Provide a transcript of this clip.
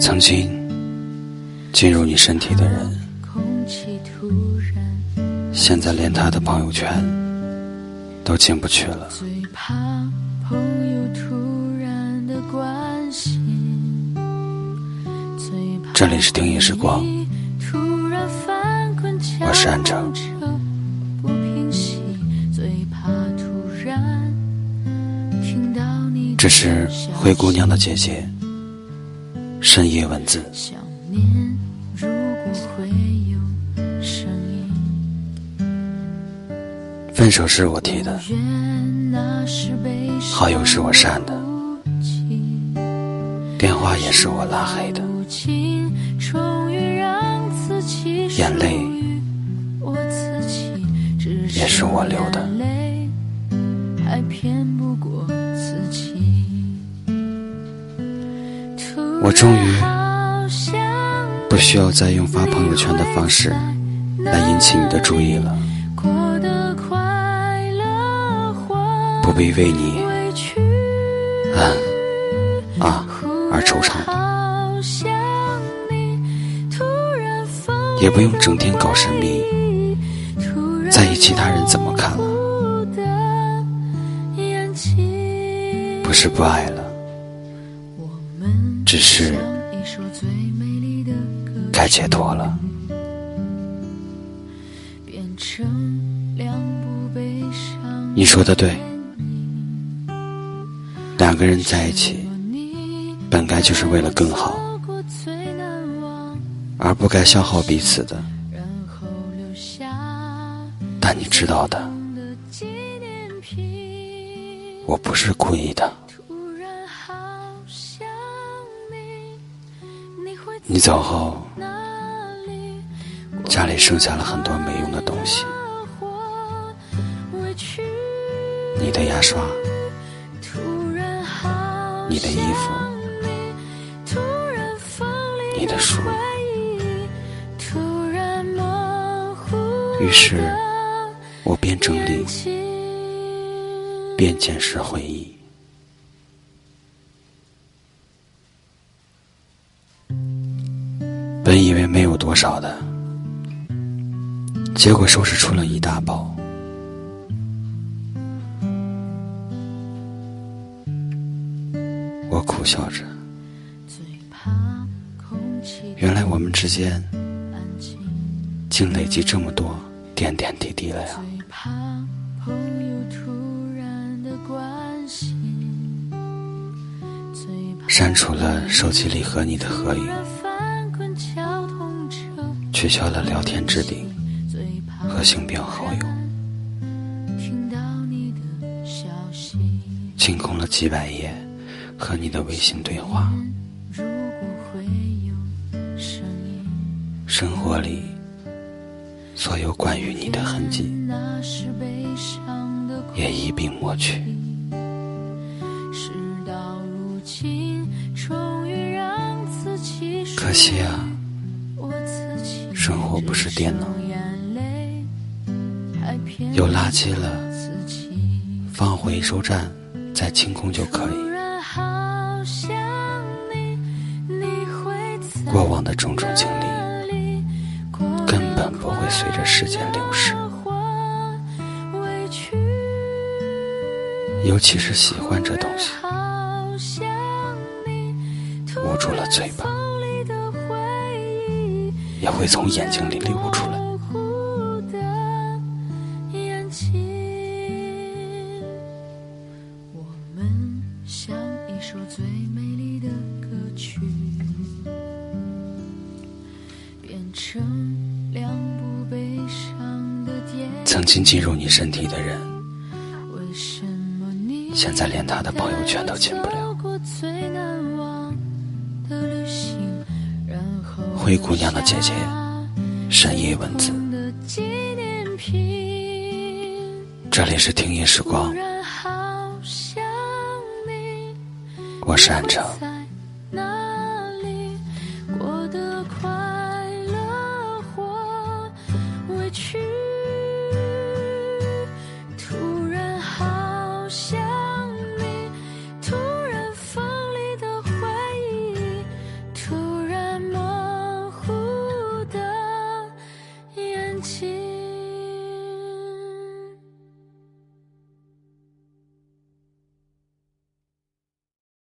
曾经进入你身体的人，现在连他的朋友圈都进不去了。这里是丁一时光，我是安城。这是灰姑娘的姐姐深夜文字。分手是我提的，好友是我删的，电话也是我拉黑的，眼泪也是我流的。我终于不需要再用发朋友圈的方式来引起你的注意了，不必为你嗯啊而惆怅了，也不用整天搞神秘，在意其他人怎么看了，不是不爱了。只是该解脱了。你说的对，两个人在一起，本该就是为了更好，而不该消耗彼此的。但你知道的，我不是故意的。你走后，家里剩下了很多没用的东西。你的牙刷，你的衣服，你的书。于是，我边整理，边捡拾回忆。本以为没有多少的，结果收拾出了一大包。我苦笑着，原来我们之间竟累积这么多点点滴滴了呀！删除了手机里和你的合影。取消了聊天置顶和星标好友，清空了几百页和你的微信对话，生活里所有关于你的痕迹也一并抹去。可惜啊。生活不是电脑，有垃圾了，放回收站再清空就可以。过往的种种经历，根本不会随着时间流逝，尤其是喜欢这东西，捂住了嘴巴。也会从眼睛里流出来。曾经进入你身体的人，现在连他的朋友圈都进不了。灰姑娘的姐姐，深夜文字。这里是听音时光，我是安城。